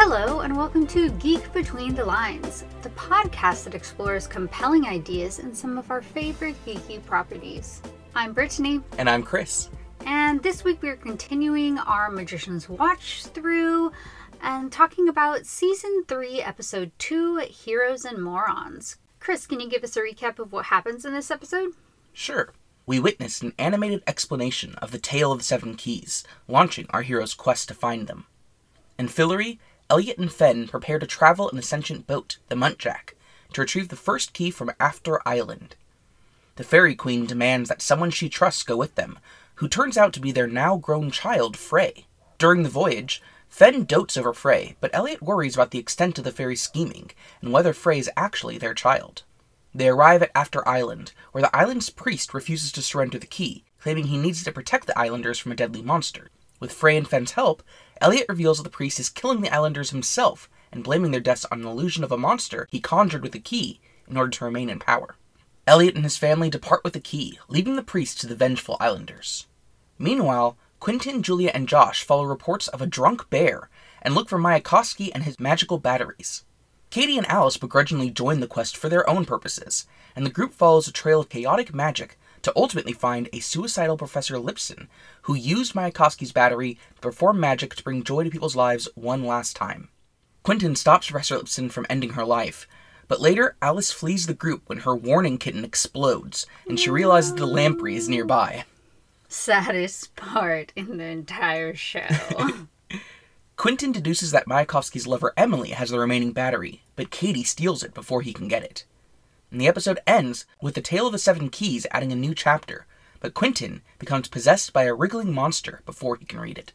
Hello, and welcome to Geek Between the Lines, the podcast that explores compelling ideas in some of our favorite geeky properties. I'm Brittany, And I'm Chris. and this week we're continuing our Magician's Watch through and talking about Season 3, Episode 2 Heroes and Morons. Chris, can you give us a recap of what happens in this episode? Sure. We witnessed an animated explanation of the tale of the Seven Keys, launching our hero's quest to find them. In Fillory, Eliot and Fen prepare to travel in a sentient boat, the Muntjac, to retrieve the first key from After Island. The Fairy Queen demands that someone she trusts go with them, who turns out to be their now grown child, Frey. During the voyage, Fen dotes over Frey, but Eliot worries about the extent of the fairy's scheming and whether Frey is actually their child. They arrive at After Island, where the island's priest refuses to surrender the key, claiming he needs to protect the islanders from a deadly monster. With Frey and Fen's help, Eliot reveals that the priest is killing the islanders himself and blaming their deaths on an illusion of a monster he conjured with the key in order to remain in power. Eliot and his family depart with the key, leaving the priest to the vengeful islanders. Meanwhile, Quentin, Julia, and Josh follow reports of a drunk bear and look for Mayakovsky and his magical batteries. Kady and Alice begrudgingly join the quest for their own purposes, and the group follows a trail of chaotic magic to ultimately find a suicidal Professor Lipson who used Mayakovsky's battery to perform magic to bring joy to people's lives one last time. Quentin stops Professor Lipson from ending her life, but later Alice flees the group when her warning kitten explodes and she realizes the lamprey is nearby. Saddest part in the entire show. Quentin deduces that Mayakovsky's lover Emily has the remaining battery, but Kady steals it before he can get it. And the episode ends with the Tale of the Seven Keys adding a new chapter, but Quentin becomes possessed by a wriggling monster before he can read it.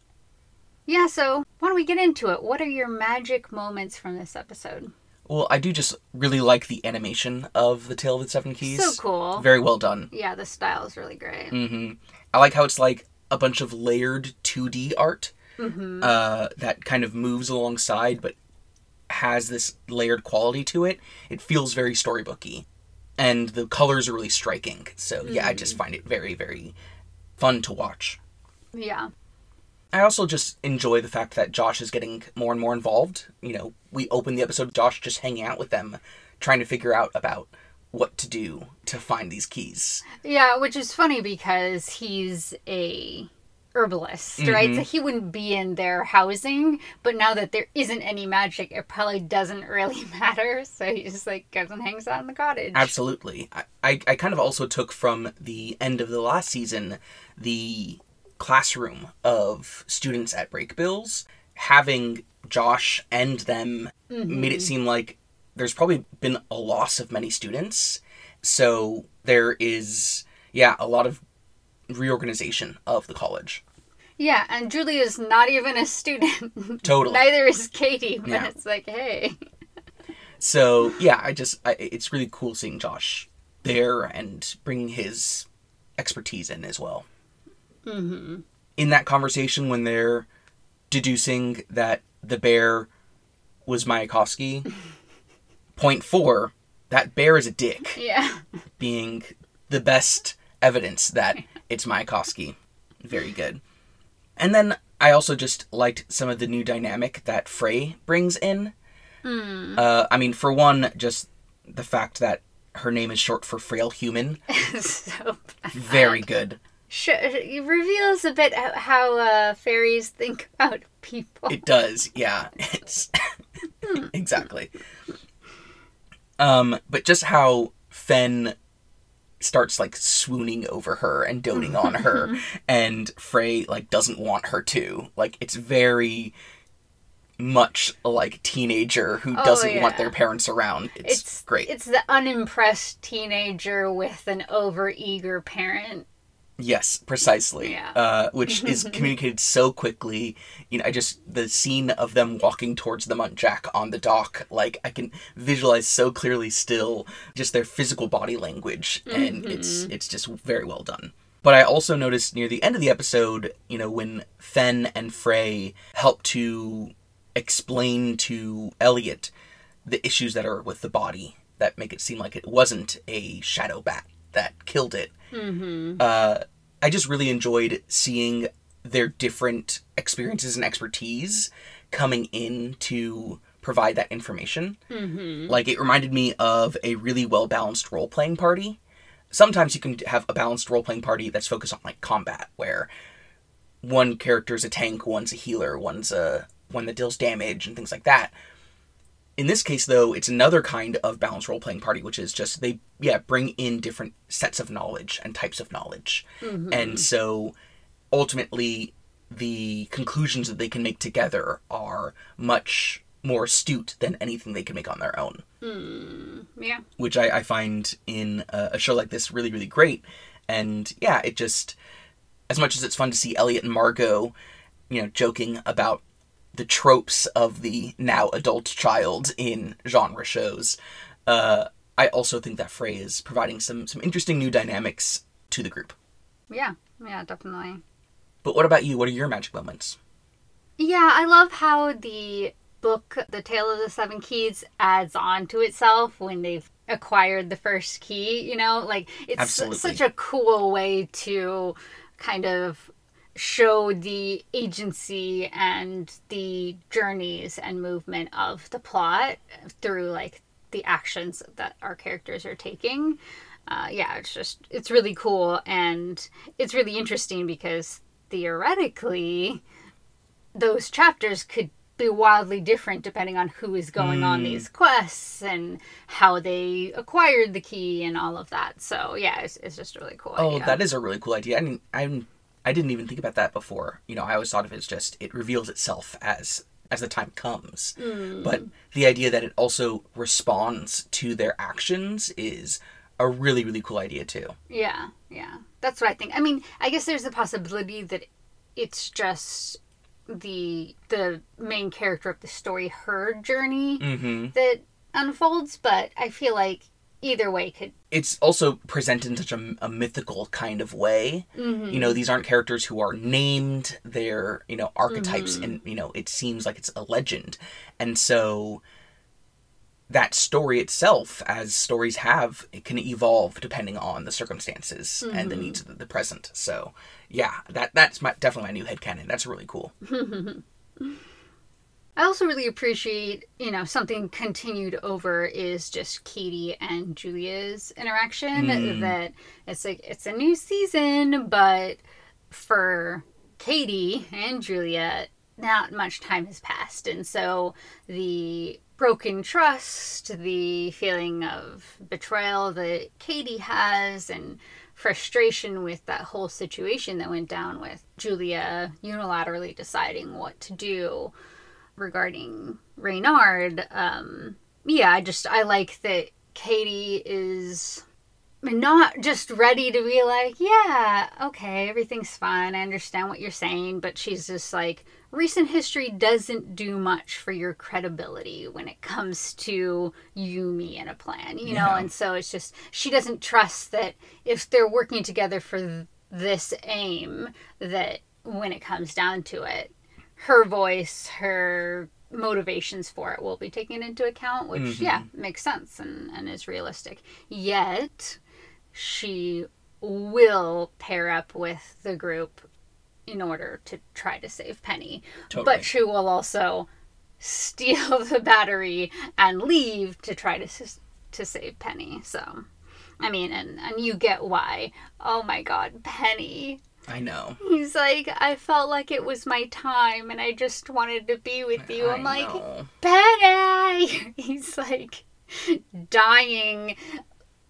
yeah, so why don't we get into it? What are your magic moments from this episode? Well, I do just really like the animation of the Tale of the Seven Keys. So cool. Very well done. Yeah, the style is really great. Mm-hmm. I like how it's like a bunch of layered 2D art uh, that kind of moves alongside, but has this layered quality to it. It feels very storybooky, and the colors are really striking. So yeah, I just mm. find it very, very fun to watch. Yeah. I also just enjoy the fact that Josh is getting more and more involved. You know, we open the episode with Josh just hanging out with them, trying to figure out about what to do to find these keys. Yeah, which is funny because he's a herbalist, right? Mm-hmm. So he wouldn't be in their housing, but now that there isn't any magic, it probably doesn't really matter. So he just like goes and hangs out in the cottage. Absolutely. I, I, I kind of also took from the end of the last season the classroom of students at Brakebills. Having Josh and them made it seem like there's probably been a loss of many students. So there is, yeah, a lot of reorganization of the college. Yeah, and Julie is not even a student. Totally. Neither is Kady, but Yeah. it's like, hey. So yeah, I just I, it's really cool seeing Josh there and bringing his expertise in as well. Mm-hmm. In that conversation, when they're deducing that the bear was Mayakovsky, point four, that bear is a dick, Yeah. being the best evidence that it's Mayakovsky. Very good. And then I also just liked some of the new dynamic that Frey brings in. Uh, I mean, for one, just the fact that her name is short for frail human. so Very good. sh- it reveals a bit how- how uh, fairies think about people. It does, yeah. It's exactly. Um, but just how Fen starts like swooning over her and doting on her, and Frey like doesn't want her to. Like it's very much like teenager who Oh, doesn't want their parents around. It's, it's great. It's the unimpressed teenager with an overeager parent. Yes, precisely. Yeah. Uh, which is communicated so quickly. You know, I just the scene of them walking towards the Muntjac on the dock, like I can visualize so clearly still just their physical body language, and it's it's just very well done. But I also noticed near the end of the episode, you know, when Fen and Frey help to explain to Eliot the issues that are with the body that make it seem like it wasn't a shadow bat that killed it. Uh, I just really enjoyed seeing their different experiences and expertise coming in to provide that information. Mm-hmm. Like it reminded me of a really well balanced role playing party. Sometimes you can have a balanced role playing party that's focused on like combat, where one character's a tank, one's a healer, one's a one that deals damage and things like that. In this case, though, it's another kind of balanced role playing party, which is just they, yeah, bring in different sets of knowledge and types of knowledge. Mm-hmm. And so ultimately, the conclusions that they can make together are much more astute than anything they can make on their own. Mm, yeah. Which I, I find in a, a show like this really, really great. And yeah, it just, as much as it's fun to see Eliot and Margot, you know, joking about the tropes of the now adult child in genre shows. Uh, I also think that Frey is providing some some interesting new dynamics to the group. Yeah, yeah, definitely. But what about you? What are your magic moments? Yeah, I love how the book, The Tale of the Seven Keys, adds on to itself when they've acquired the first key. You know, like it's Absolutely. such a cool way to kind of show the agency and the journeys and movement of the plot through like the actions that our characters are taking. Uh, yeah, it's just it's really cool and it's really interesting because theoretically those chapters could be wildly different depending on who is going mm. on hmm. these quests and how they acquired the key and all of that. So yeah, it's, it's just really cool. Oh, idea. that is a really cool idea. I mean, I'm I didn't even think about that before. You know, I always thought of it as just it reveals itself as as the time comes. Mm. But the idea that it also responds to their actions is a really really cool idea too. Yeah, yeah. That's what I think. I mean, I guess there's a possibility that it's just the the main character of the story her journey mm-hmm. that unfolds, but I feel like either way could it's also presented in such a, a mythical kind of way mm-hmm. you know these aren't characters who are named they're you know archetypes mm-hmm. and you know it seems like it's a legend and so that story itself as stories have it can evolve depending on the circumstances mm-hmm. and the mm-hmm. needs of the present so yeah that that's my, definitely my new head canon that's really cool I also really appreciate, you know, something continued over is just Kady and Julia's interaction. Mm. That it's like it's a new season, but for Kady and Julia, not much time has passed. And so the broken trust, the feeling of betrayal that Kady has, and frustration with that whole situation that went down with Julia unilaterally deciding what to do regarding Reynard, um, yeah, I just I like that Kady is not just ready to be like, yeah, okay, everything's fine. I understand what you're saying, but she's just like, recent history doesn't do much for your credibility when it comes to you, me, and a plan, you yeah. know? And so it's just, she doesn't trust that if they're working together for this aim, that when it comes down to it, her voice, her motivations for it will be taken into account, which, mm-hmm. yeah, makes sense and, and is realistic. Yet, she will pair up with the group in order to try to save Penny. Totally. But she will also steal the battery and leave to try to to save Penny. So, I mean, and and you get why. Oh my God, Penny! I know. He's like, I felt like it was my time and I just wanted to be with you. I'm I like, know. Penny! He's like dying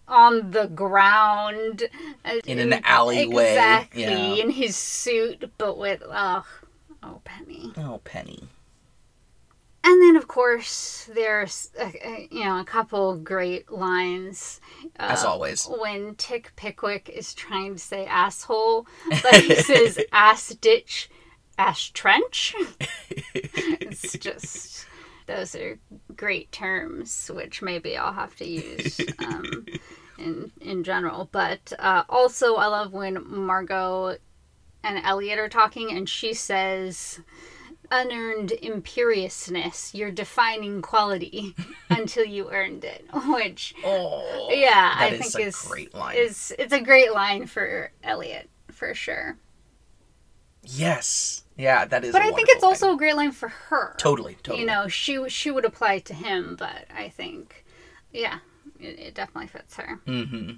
on the ground in an alleyway. Exactly. Yeah. In his suit, but with, oh, oh, Penny. Oh, Penny. And then, of course, there's a, a, you know a couple great lines. Uh, As always, when Tick Pickwick is trying to say asshole, but he says ass ditch, ass trench. it's just those are great terms, which maybe I'll have to use um, in in general. But uh, also, I love when Margot and Eliot are talking, and she says unearned imperiousness, your defining quality, until you earned it. Which, oh, yeah, I think is great line. Is it's a great line for Eliot for sure. Yes. Yeah, that is. But I think it's also a great line for her. Totally, totally. You know, she she would apply to him, but I think, yeah, it, it definitely fits her. Mm-hmm.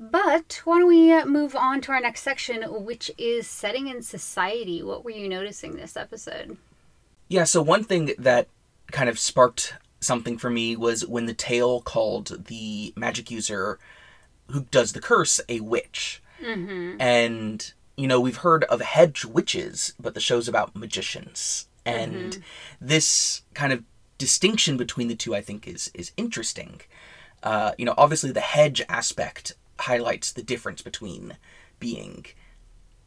But why don't we uh, move on to our next section, which is setting in society. What were you noticing this episode? Yeah, so one thing that kind of sparked something for me was when the tale called the magic user who does the curse a witch. Mm-hmm. And, you know, we've heard of hedge witches, but the show's about magicians. And this kind of distinction between the two, I think, is, is interesting. Uh, you know, obviously the hedge aspect highlights the difference between being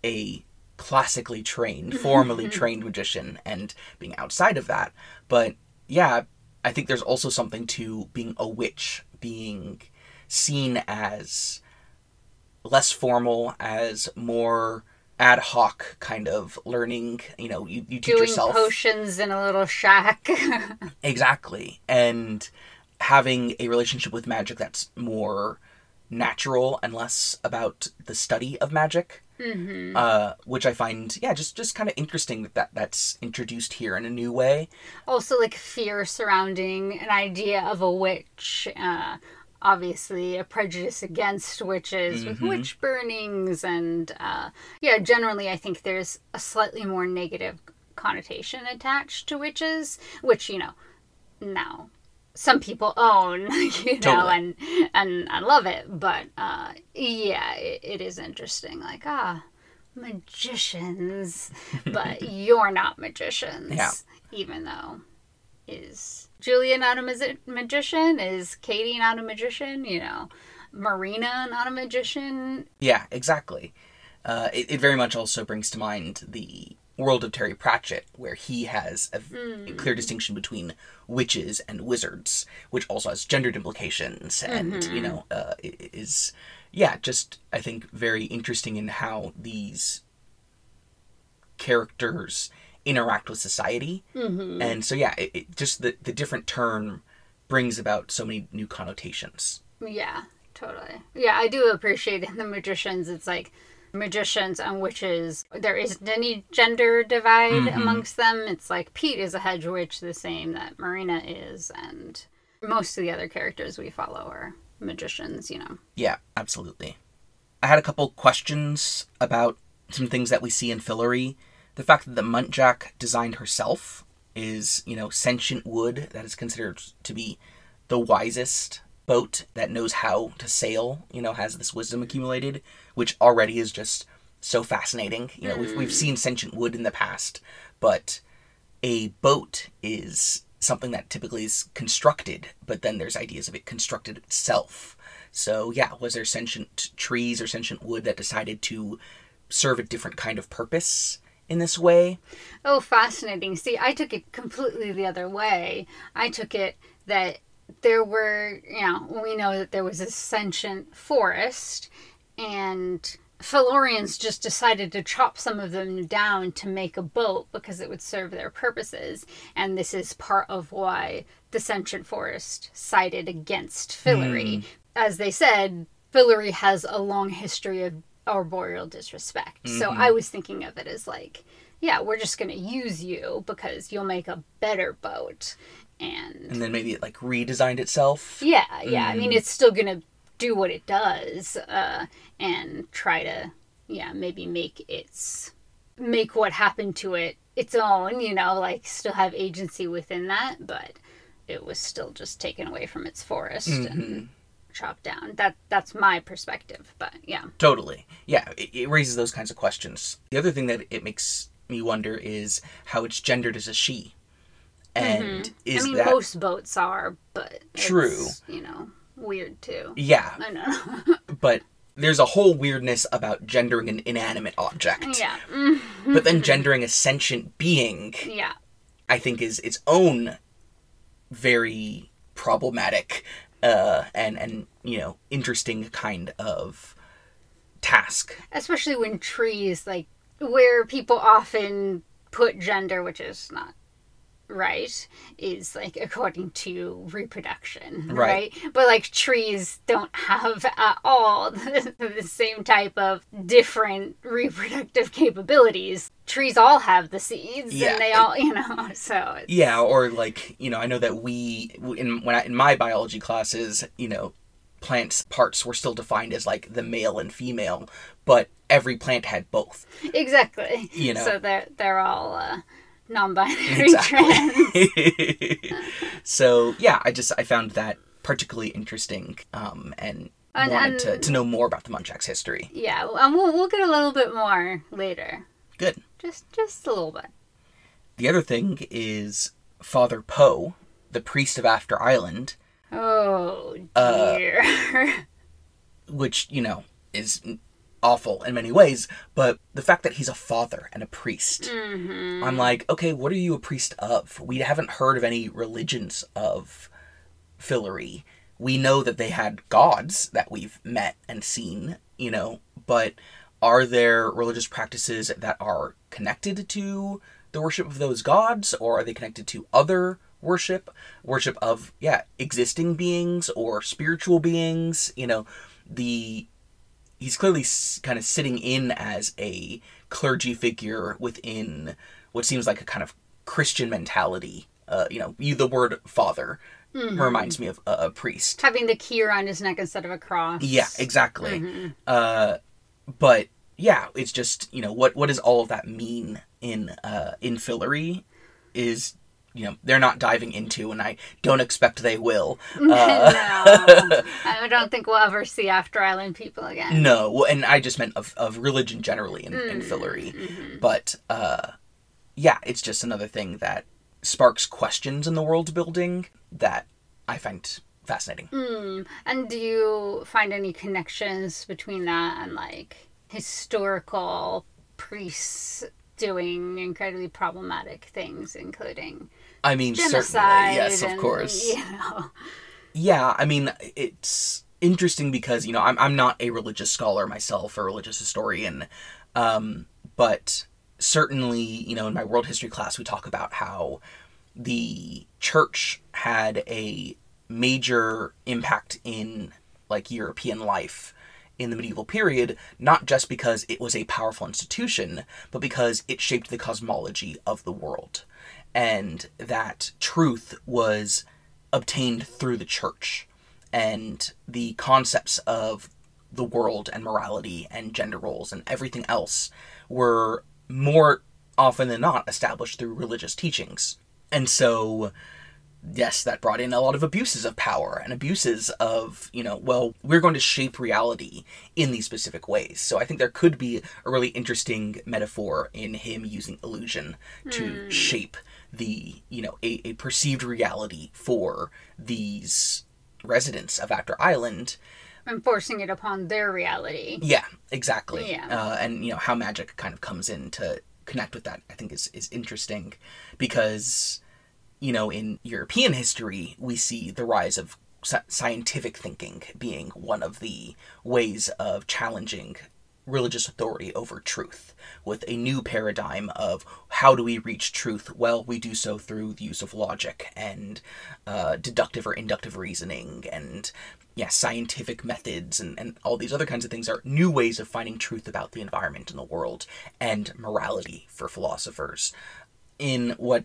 a classically trained, formally trained magician and being outside of that. But yeah, I think there's also something to being a witch, being seen as less formal, as more ad hoc kind of learning. You know, you, you teach Doing yourself. potions in a little shack. Exactly. And having a relationship with magic that's more natural and less about the study of magic. mm-hmm. Uh, which I find, yeah, just just kind of interesting that, that that's introduced here in a new way. also, like fear surrounding an idea of a witch. Uh, obviously, a prejudice against witches with Mhm. witch burnings, and uh, yeah, generally, I think there's a slightly more negative connotation attached to witches, which you know, now some people own, you know, Totally. and and I love it. But uh, yeah, it, it is interesting. Like ah, magicians, but you're not magicians. Yeah. Even though is Julia not a magi- magician? Is Kady not a magician? You know, Marina not a magician? Yeah, exactly. Uh, it, it very much also brings to mind the world of Terry Pratchett, where he has a, a clear distinction between witches and wizards, which also has gendered implications, and you know, uh, is yeah, just I think very interesting in how these characters interact with society, Mm-hmm. and so yeah, it, it just the the different term brings about so many new connotations. Yeah, totally. Yeah, I do appreciate in the magicians. It's like magicians and witches. There isn't any gender divide Mhm. amongst them. It's like Pete is a hedge witch, the same that Marina is, and most of the other characters we follow are magicians. You know. Yeah, absolutely. I had a couple questions about some things that we see in Fillory. The fact that the Muntjac designed herself is, you know, sentient wood that is considered to be the wisest boat that knows how to sail, you know, has this wisdom accumulated, which already is just so fascinating. You know, we've, we've hmm. seen sentient wood in the past, but a boat is something that typically is constructed, but then there's ideas of it constructed itself. So, yeah, was there sentient trees or sentient wood that decided to serve a different kind of purpose in this way? Oh, fascinating. See, I took it completely the other way. I took it that there were, you know, we know that there was a sentient forest, and Fillorians just decided to chop some of them down to make a boat because it would serve their purposes. And this is part of why the sentient forest sided against Fillory. Hmm. As they said, Fillory has a long history of arboreal disrespect. So mm-hmm. I was thinking of it as like, yeah, we're just going to use you because you'll make a better boat. And And then maybe it like redesigned itself? yeah, yeah. I mean, it's still to do what it does uh, and try to, yeah, maybe make its, make what happened to it its own, you know, like still have agency within that, but it was still just taken away from its forest and chopped down. That That's my perspective, but yeah. Totally. Yeah, it, it raises those kinds of questions. The other thing that it makes me wonder is how it's gendered as a she. And is I mean, that most boats are, but it's, True. you know, weird too. Yeah, I know. but there's a whole weirdness about gendering an inanimate object. yeah. Mm, But then gendering a sentient being, yeah. I think, is its own very problematic uh, and and you know interesting kind of task. Especially when trees, like, where people often put gender, which is not right, is like according to reproduction, Right. right? But like trees don't have at all the, the same type of different reproductive capabilities. Trees all have the seeds, Yeah. and they all, you know, so it's, Yeah, or like you know, I know that we in when I, in my biology classes, you know, plants parts were still defined as like the male and female, but every plant had both. exactly. You know. so they're they're all uh, non-binary trans. So yeah, I just I found that particularly interesting, um, and, And- wanted to, and- to know more about the Muntjac's history. Yeah, and we'll we'll get a little bit more later. Good. Just just a little bit. The other thing is Father Poe, the priest of After Island, Oh Uh, dear. which you know is awful in many ways, but the fact that he's a father and a priest, Mm-hmm. I'm like, okay, what are you a priest of? We haven't heard of any religions of Fillory. We know that they had gods that we've met and seen, you know, but are there religious practices that are connected to the worship of those gods, or are they connected to other worship? Worship of, yeah, existing beings or spiritual beings, you know, the he's clearly s- kind of sitting in as a clergy figure within what seems like a kind of Christian mentality. Uh, you know, you the word father reminds me of a, a priest. Having the key around his neck instead of a cross. Yeah, exactly. Uh, but yeah, it's just you know what what does all of that mean in uh, in Fillory is you know they're not diving into, and I don't expect they will. Uh, no, I don't think we'll ever see After Island people again. No, well, and I just meant of, of religion generally in, in Fillory. But uh, yeah, it's just another thing that sparks questions in the world building that I find fascinating. And do you find any connections between that and like historical priests doing incredibly problematic things, including I mean, certainly, genocide? yes, of course. You know, Yeah, I mean, it's interesting because, you know, I'm, I'm not a religious scholar myself or religious historian, um, but certainly, you know, in my world history class, we talk about how the church had a major impact in, like, European life in the medieval period, not just because it was a powerful institution, but because it shaped the cosmology of the world. And that truth was obtained through the church. And the concepts of the world and morality and gender roles and everything else were more often than not established through religious teachings. And so, yes, that brought in a lot of abuses of power and abuses of, you know, well, we're going to shape reality in these specific ways. So I think there could be a really interesting metaphor in him using illusion to hmm. shape the, you know, a, a perceived reality for these residents of After Island. enforcing it upon their reality. Yeah, exactly. Yeah. Uh, and you know how magic kind of comes in to connect with that. I think is is interesting because you know in European history we see the rise of scientific thinking being one of the ways of challenging religious authority over truth with a new paradigm of how do we reach truth well we do so through the use of logic and uh, deductive or inductive reasoning and yeah scientific methods and, and all these other kinds of things are new ways of finding truth about the environment and the world and morality for philosophers in what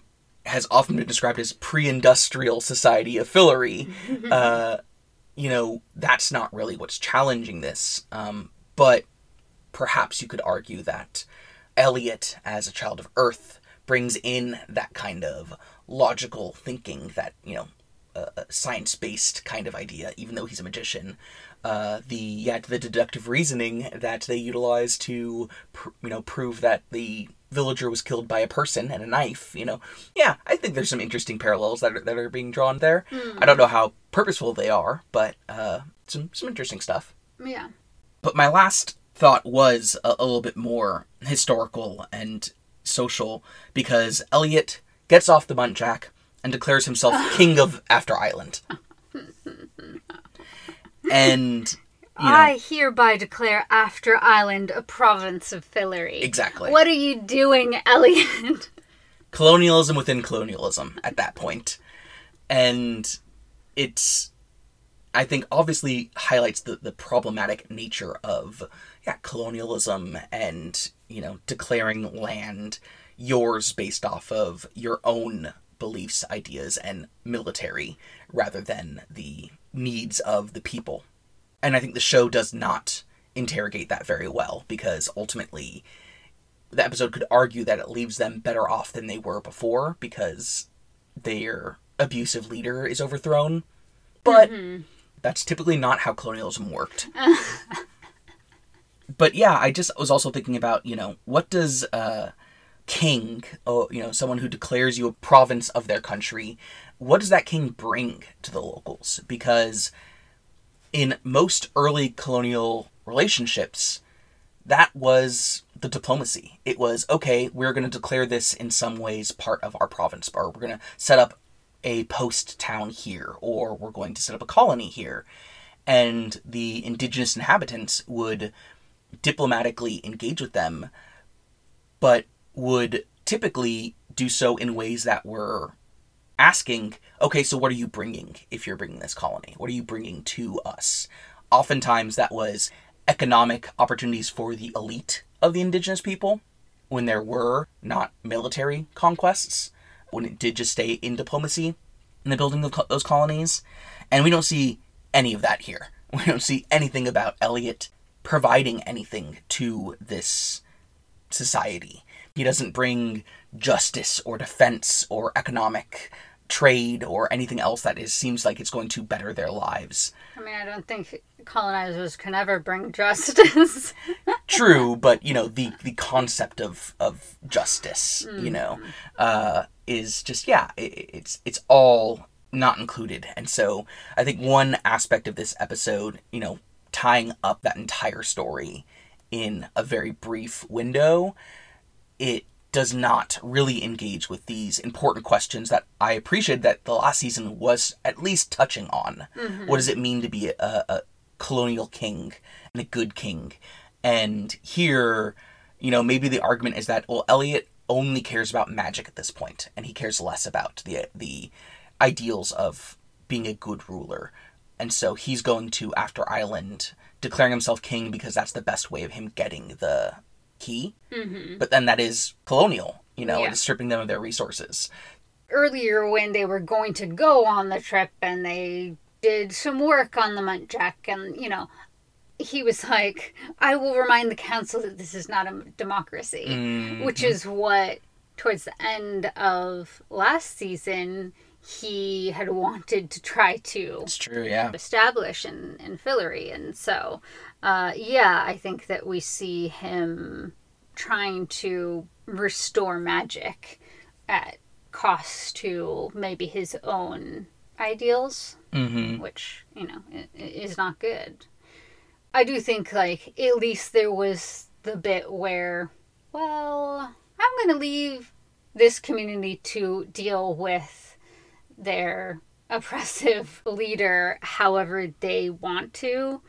has often been described as pre-industrial society of Fillory, uh, you know, that's not really what's challenging this. Um, but perhaps you could argue that Eliot, as a child of Earth, brings in that kind of logical thinking that, you know, a science based kind of idea, even though he's a magician. Uh, the yeah, the deductive reasoning that they utilize to pr- you know prove that the villager was killed by a person and a knife. You know, yeah, I think there's some interesting parallels that are, that are being drawn there. I don't know how purposeful they are, but uh, some some interesting stuff. Yeah. But my last thought was a, a little bit more historical and social because Eliot gets off the Muntjac and declares himself king of After Island. And you know, I hereby declare After Island a province of Fillory. exactly. What are you doing, Eliot? colonialism within colonialism at that point. And it's I think obviously highlights the, the problematic nature of yeah, colonialism and, you know, declaring land yours based off of your own beliefs, ideas, and military rather than the needs of the people. And I think the show does not interrogate that very well because ultimately the episode could argue that it leaves them better off than they were before because their abusive leader is overthrown. But mm-hmm. That's typically not how colonialism worked. but yeah, I just was also thinking about, you know, what does uh king, or you know, someone who declares you a province of their country, what does that king bring to the locals? Because in most early colonial relationships, that was the diplomacy. It was okay, we're going to declare this in some ways part of our province, or we're going to set up a post town here, or we're going to set up a colony here. And the indigenous inhabitants would diplomatically engage with them, but would typically do so in ways that were asking, okay, so what are you bringing if you're bringing this colony? What are you bringing to us? Oftentimes that was economic opportunities for the elite of the indigenous people when there were not military conquests, when it did just stay in diplomacy in the building of those colonies. And we don't see any of that here. We don't see anything about Eliot providing anything to this society. He doesn't bring justice or defense or economic trade or anything else that is seems like it's going to better their lives. I mean, I don't think colonizers can ever bring justice. True, but you know the the concept of of justice, mm. you know, uh, is just yeah, it, it's it's all not included, and so I think one aspect of this episode, you know, tying up that entire story in a very brief window it does not really engage with these important questions that I appreciated that the last season was at least touching on. Mm-hmm. What does it mean to be a, a, colonial king and a good king? And here, you know, maybe the argument is that well, Eliot only cares about magic at this point, and he cares less about the the ideals of being a good ruler. And so he's going to After Island, declaring himself king because that's the best way of him getting the key. Mm-hmm. But then that is colonial, you know, yeah. stripping them of their resources. Earlier, when they were going to go on the trip and they did some work on the Muntjac, and, you know, he was like, I will remind the council that this is not a democracy, mm-hmm. which is what, towards the end of last season, he had wanted to try to it's true yeah establish in, in Fillory and so uh, yeah, I think that we see him trying to restore magic at cost to maybe his own ideals, mm-hmm. which, you know, is not good. I do think, like, at least there was the bit where, well, I'm going to leave this community to deal with their oppressive leader however they want to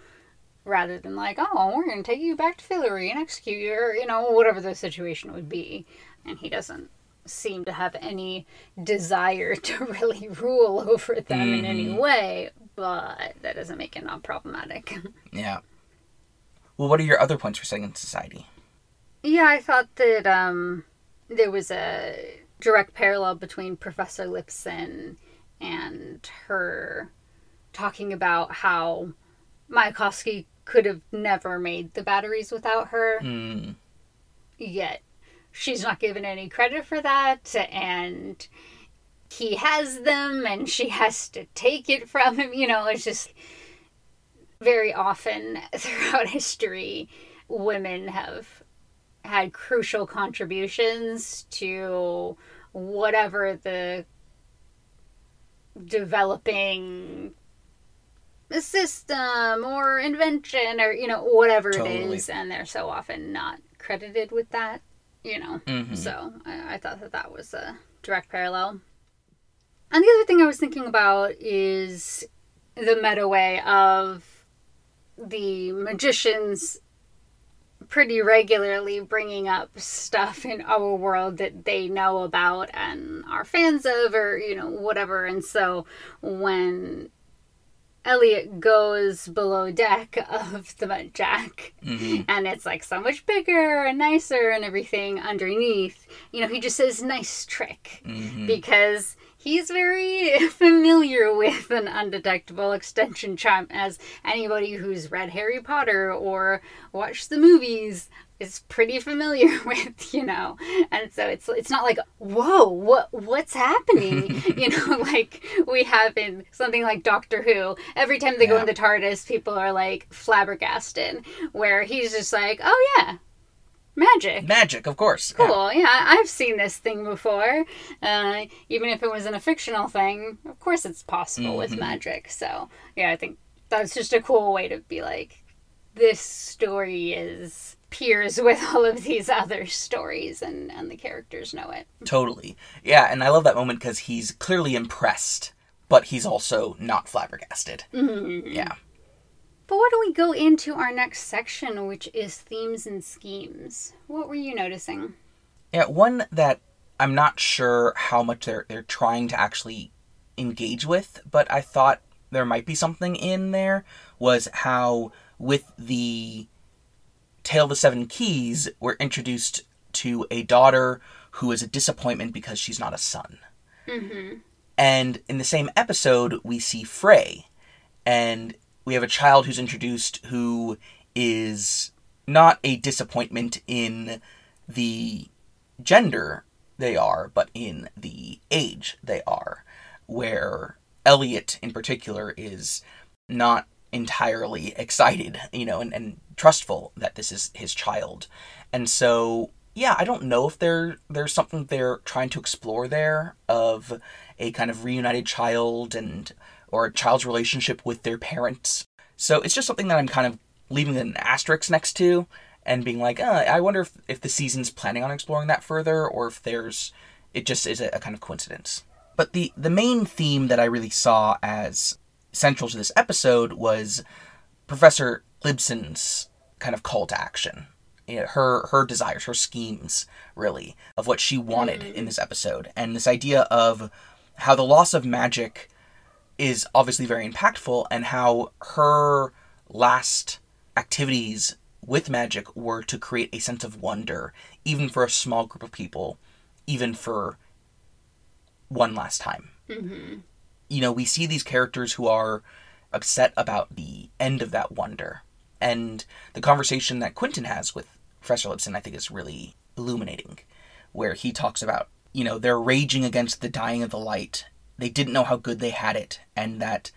rather than like, oh, we're going to take you back to Fillory and execute you, or, you know, whatever the situation would be. And he doesn't seem to have any desire to really rule over them mm-hmm. in any mm-hmm. way, but that doesn't make it not problematic. Yeah. Well, what are your other points for Second Society? Yeah, I thought that um, there was a direct parallel between Professor Lipson and her talking about how Mayakovsky could have never made the batteries without her. Mm. Yet she's not given any credit for that, and he has them, and she has to take it from him. You know, it's just very often throughout history, women have had crucial contributions to whatever the developing system or invention or you know whatever totally. it is and they're so often not credited with that you know mm-hmm. so I, I, thought that that was a direct parallel and the other thing i was thinking about is the meta way of the magicians pretty regularly bringing up stuff in our world that they know about and are fans of or you know whatever and so when Eliot goes below deck of the Muntjac, Mhm. and it's like so much bigger and nicer and everything underneath. You know, he just says nice trick Mhm. because he's very familiar with an undetectable extension charm, as anybody who's read Harry Potter or watched the movies is pretty familiar with, you know. And so it's it's not like, whoa, what what's happening? you know, like we have in something like Doctor Who. Every time they go Yeah. into TARDIS, people are like flabbergasted. Where he's just like, oh yeah, magic. Magic, of course. Cool. Yeah, I've seen this thing before. Uh, even if it wasn't a fictional thing, of course it's possible with Mhm. magic. So, yeah, I think that's just a cool way to be like, this story is peers with all of these other stories, and, and the characters know it. Totally. Yeah, and I love that moment because he's clearly impressed, but he's also not flabbergasted. Mhm. Yeah. But what don't we go into our next section, which is themes and schemes? What were you noticing? Yeah, one that I'm not sure how much they're they're trying to actually engage with, but I thought there might be something in there was how with the Tale of the Seven Keys, we're introduced to a daughter who is a disappointment because she's not a son. Mm-hmm. And in the same episode, we see Frey, and we have a child who's introduced who is not a disappointment in the gender they are, but in the age they are, where Eliot in particular is not entirely excited, you know, and, and trustful that this is his child. And so yeah, I don't know if there there's something they're trying to explore there of a kind of reunited child and or a child's relationship with their parents. So it's just something that I'm kind of leaving an asterisk next to and being like, uh, I wonder if, if the season's planning on exploring that further or if there's it just is a, a kind of coincidence. But the the main theme that I really saw as central to this episode was Professor Lipson's kind of call to action. You know, her her desires, her schemes, really, of what she wanted in this episode, and this idea of how the loss of magic is obviously very impactful, and how her last activities with magic were to create a sense of wonder, even for a small group of people, even for one last time Mm-hmm. you know, we see these characters who are upset about the end of that wonder. And the conversation that Quentin has with Professor Lipson, I think, is really illuminating, where he talks about, you know, they're raging against the dying of the light. They didn't know how good they had it, and that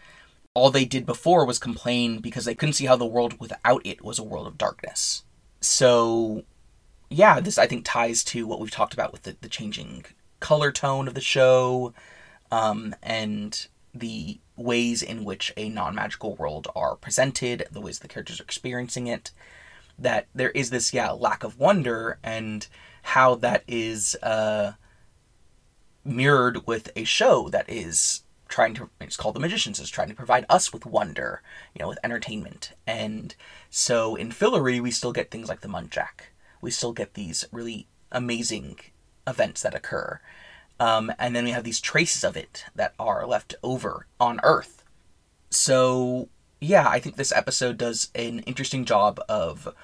all they did before was complain because they couldn't see how the world without it was a world of darkness. So, yeah, this I think ties to what we've talked about with the, the changing color tone of the show, um, and the ways in which a non-magical world are presented, the ways the characters are experiencing it, that there is this yeah lack of wonder, and how that is uh, mirrored with a show that is trying to it's called the magicians is trying to provide us with wonder you know with entertainment. And so in Fillory we still get things like the Muntjac. We still get these really amazing events that occur. Um, and then we have these traces of it that are left over on Earth. So, yeah, I think this episode does an interesting job of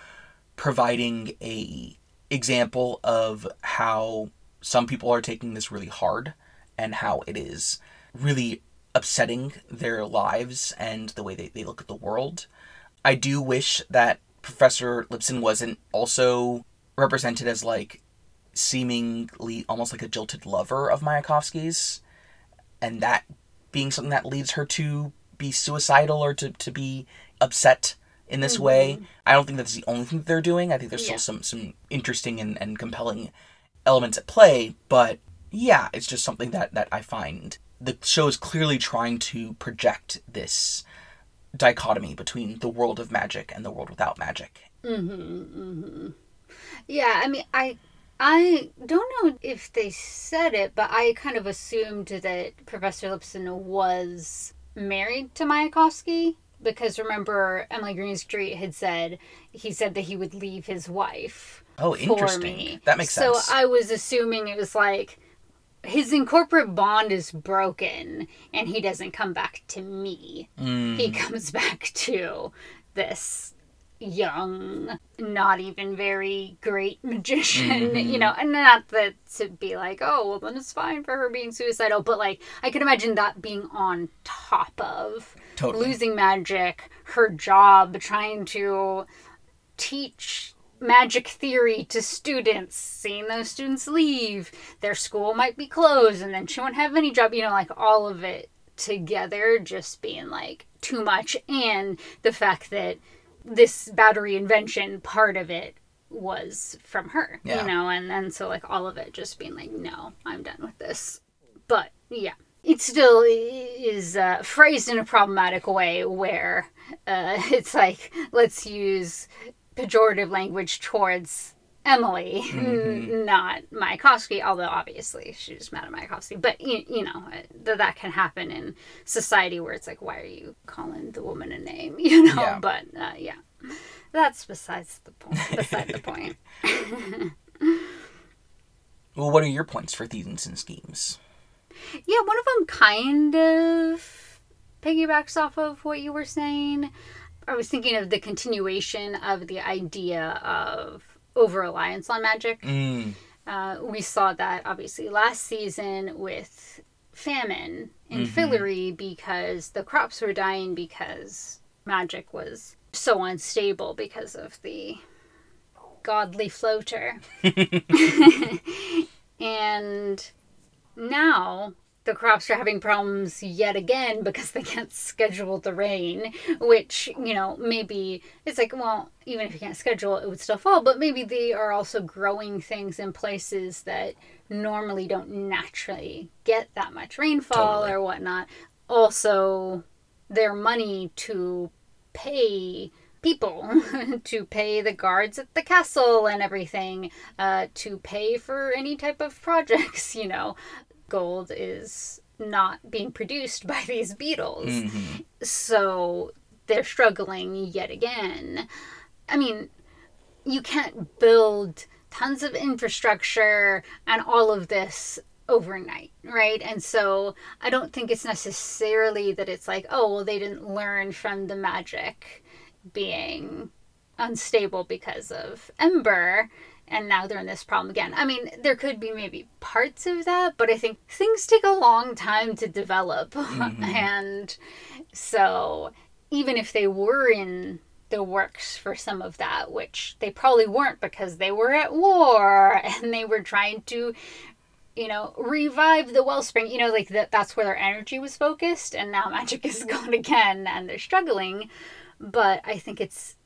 providing a example of how some people are taking this really hard and how it is really upsetting their lives and the way they, they look at the world. I do wish that Professor Lipson wasn't also represented as like seemingly almost like a jilted lover of Mayakovsky's, and that being something that leads her to be suicidal or to, to be upset in this mm-hmm. way. I don't think that's the only thing that they're doing. I think there's Yeah. still some, some interesting and, and compelling elements at play, but yeah, it's just something that, that I find. The show is clearly trying to project this dichotomy between the world of magic and the world without magic. Mm-hmm, mm-hmm. Yeah, I mean, I I don't know if they said it, but I kind of assumed that Professor Lipson was married to Mayakovsky because remember Emily Greenstreet had said he said that he would leave his wife Oh, interesting. That makes sense. so. I was assuming it was like his incorporate bond is broken and he doesn't come back to me. Mm. He comes back to this young, not even very great magician, Mm-hmm. you know, and not that to be like, oh, well, then it's fine for her being suicidal, but like, I can imagine that being on top of Totally. losing magic, her job, trying to teach magic theory to students, seeing those students leave, their school might be closed, and then she won't have any job, you know, like all of it together just being like too much, and the fact that this battery invention part of it was from her, Yeah. you know, and then so like all of it just being like, no, I'm done with this. But yeah, it still is uh, phrased in a problematic way where uh, it's like, let's use pejorative language towards Emily, n- not Mayakovsky, although obviously she's mad at Mayakovsky. But, you, you know, that that can happen in society where it's like, why are you calling the woman a name? You know, Yeah. but uh, yeah, that's besides the point. Beside the point. Well, what are your points for Thieves and Schemes? Yeah, one of them kind of piggybacks off of what you were saying. I was thinking of the continuation of the idea of over reliance on magic. Mm. Uh, we saw that obviously last season with famine in Fillory because the crops were dying because magic was so unstable because of the godly floater. and now the crops are having problems yet again because they can't schedule the rain, which, you know, maybe it's like, well, even if you can't schedule it, it would still fall, but maybe they are also growing things in places that normally don't naturally get that much rainfall Totally. or whatnot. Also, their money to pay people to pay the guards at the castle and everything uh, to pay for any type of projects you know gold is not being produced by these beetles Mhm. so they're struggling yet again i mean you can't build tons of infrastructure and all of this overnight, right? And so I don't think it's necessarily that it's like, oh, well, they didn't learn from the magic being unstable because of Ember. And now they're in this problem again. I mean, there could be maybe parts of that, but I think things take a long time to develop. Mm-hmm. and so even if they were in the works for some of that, which they probably weren't because they were at war and they were trying to, you know, revive the wellspring. You know, like that that's where their energy was focused, and now magic is mm-hmm. gone again and they're struggling. But I think it's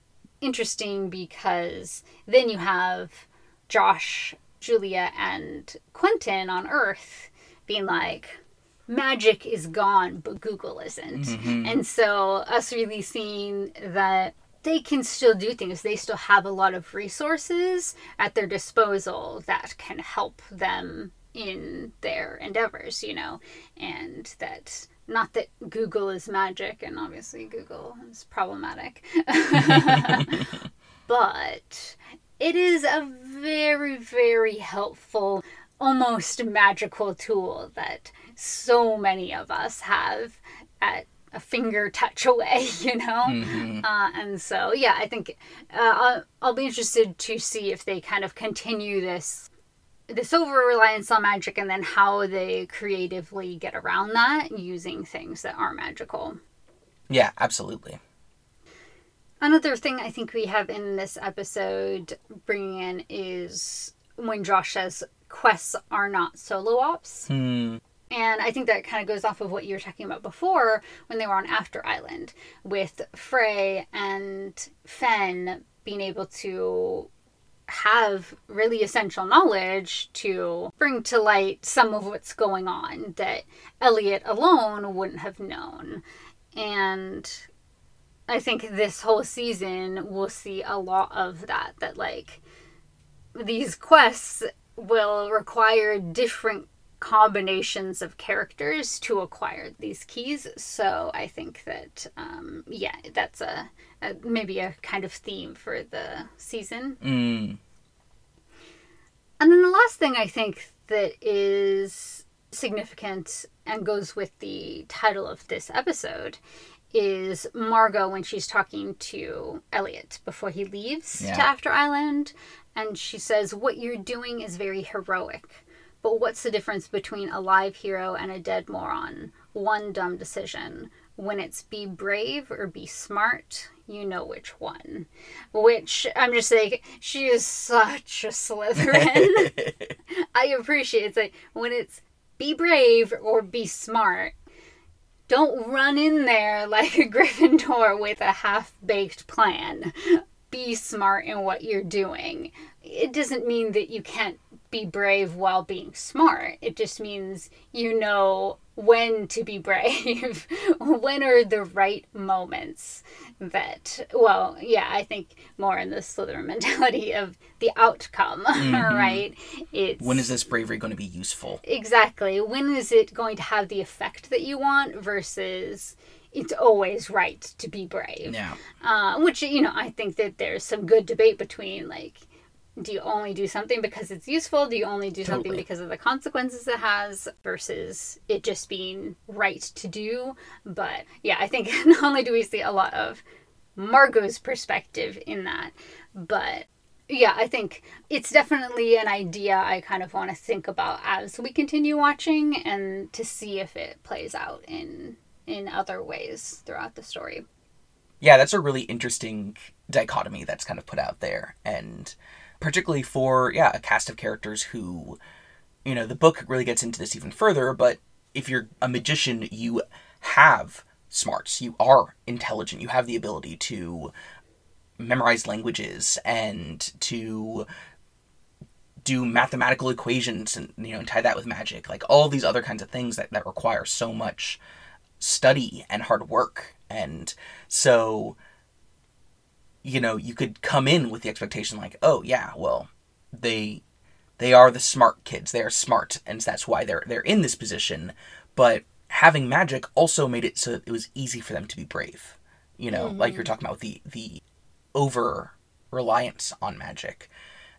interesting because then you have Josh, Julia, and Quentin on Earth being like, magic is gone, but Google isn't. Mm-hmm. And so, us really seeing that they can still do things, they still have a lot of resources at their disposal that can help them in their endeavors, you know, and that. Not that Google is magic, and obviously Google is problematic. but it is a very, very helpful, almost magical tool that so many of us have at a finger touch away, you know? Mhm. Uh, and so, yeah, I think uh, I'll, I'll be interested to see if they kind of continue this this over reliance on magic and then how they creatively get around that using things that are magical. Yeah, absolutely. Another thing I think we have in this episode bringing in is when Josh says quests are not solo ops. Hmm. And I think that kind of goes off of what you were talking about before when they were on After Island with Frey and Fen being able to have really essential knowledge to bring to light some of what's going on that Eliot alone wouldn't have known. And I think this whole season we'll see a lot of that that like these quests will require different combinations of characters to acquire these keys. So I think that, um, yeah, that's a, a, maybe a kind of theme for the season. Mm. And then the last thing I think that is significant and goes with the title of this episode is Margot when she's talking to Eliot before he leaves Yeah. to After Island. And she says, What you're doing is very heroic. But what's the difference between a live hero and a dead moron? One dumb decision. When it's be brave or be smart, you know which one. Which I'm just like, she is such a Slytherin. I appreciate it. It's like when it's be brave or be smart. Don't run in there like a Gryffindor with a half baked plan. Be smart in what you're doing. It doesn't mean that you can't be brave while being smart. It just means you know when to be brave. when are the right moments that, well, yeah, I think more in the Slytherin mentality of the outcome, right? It's When is this bravery going to be useful? Exactly. When is it going to have the effect that you want versus it's always right to be brave? Yeah. Uh, which, you know, I think that there's some good debate between like, do you only do something because it's useful? Do you only do something because of the consequences it has versus it just being right to do? But yeah, I think not only do we see a lot of Margot's perspective in that, but yeah, I think it's definitely an idea I kind of want to think about as we continue watching and to see if it plays out in in other ways throughout the story. Yeah, that's a really interesting dichotomy that's kind of put out there. And particularly for, yeah, a cast of characters who, you know, the book really gets into this even further, but if you're a magician, you have smarts. You are intelligent. You have the ability to memorize languages and to do mathematical equations and you know and tie that with magic like all these other kinds of things that, that require so much study and hard work and so you know you could come in with the expectation like oh yeah well they they are the smart kids. They are smart and that's why they're they're in this position. But having magic also made it so that it was easy for them to be brave you know like mm-hmm. you're talking about the the over reliance on magic.